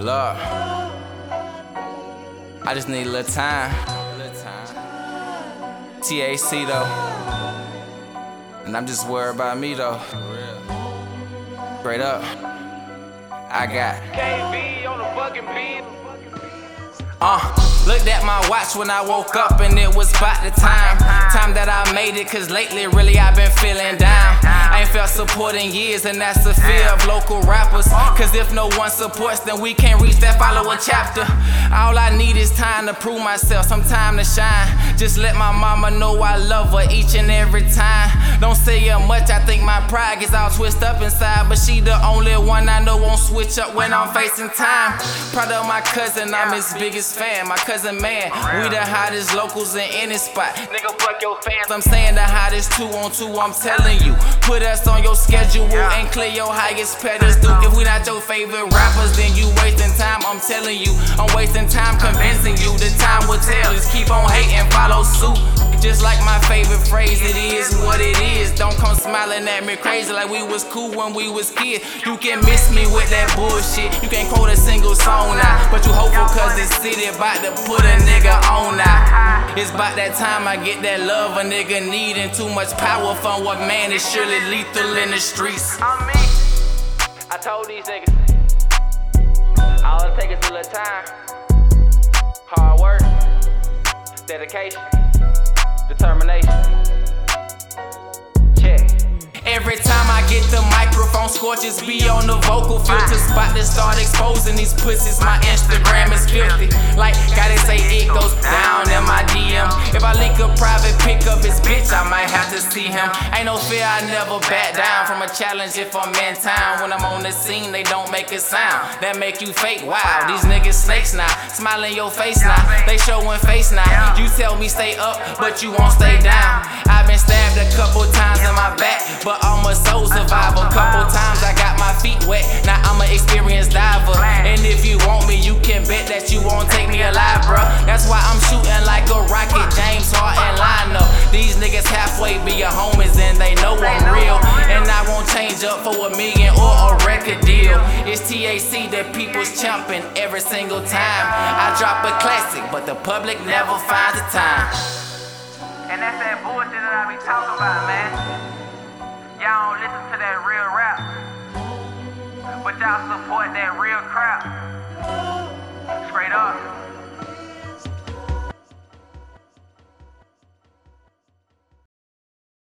Lord, I just need a little time. THC though, and I'm just worried about me though. Straight up, I got. KV on the fucking beat. Uh, looked at my watch when I woke up and it was about the time. Time that I made it, cause lately, really, I've been feeling down. Felt support in years, and that's the fear of local rappers. Cause if no one supports, then we can't reach that follower chapter. All I need is time to prove myself, some time to shine. Just let my mama know I love her each and every time. Don't say her much, I think my pride gets all twisted up inside. But she the only one I know won't switch up when I'm facing time. Proud of my cousin, I'm his biggest fan. My cousin, man, we the hottest locals in any spot. Nigga, fuck your fans. I'm saying the hottest two on two, I'm telling you. Put us on your schedule and clear your highest pedestal. If we not your favorite rappers, then you wasting time. I'm telling you, I'm wasting time convincing you. The time will tell. Just keep on hating, follow suit. Just like my favorite phrase, it is what it is. Don't come smiling at me crazy like we was cool when we was kids. You can miss me with that bullshit. You can't quote a single song now, but you hopeful cause the city about to put a nigga on now. It's about that time I get that love a nigga needing too much power from what man is surely lethal in the streets. I'm me. I told these niggas. All it take is a little time. Hard work. Dedication. Determination. Scorches, be on the vocal filter spot to start exposing these pussies. My Instagram is filthy. Like, gotta say it goes down in my DM. If I link a private pick of his bitch, I might have to see him. Ain't no fear, I never back down from a challenge if I'm in town. When I'm on the scene, they don't make a sound. That make you fake. Wow, these niggas snakes now. Smiling your face now. They showing face now. You tell me stay up, but you won't stay down. I've been stabbed a couple times but I'm a soul survivor. Couple times I got my feet wet, now I'm an experienced diver. And if you want me, you can bet that you won't take me alive, bruh. That's why I'm shooting like a rocket, James Harden lineup. These niggas halfway be your homies and they know I'm real. And I won't change up for a million or a record deal. It's THC that people's champing every single time. I drop a classic, but the public never finds the time. And that's that bullshit that I be talking about, man. But y'all support that real crap. Straight up.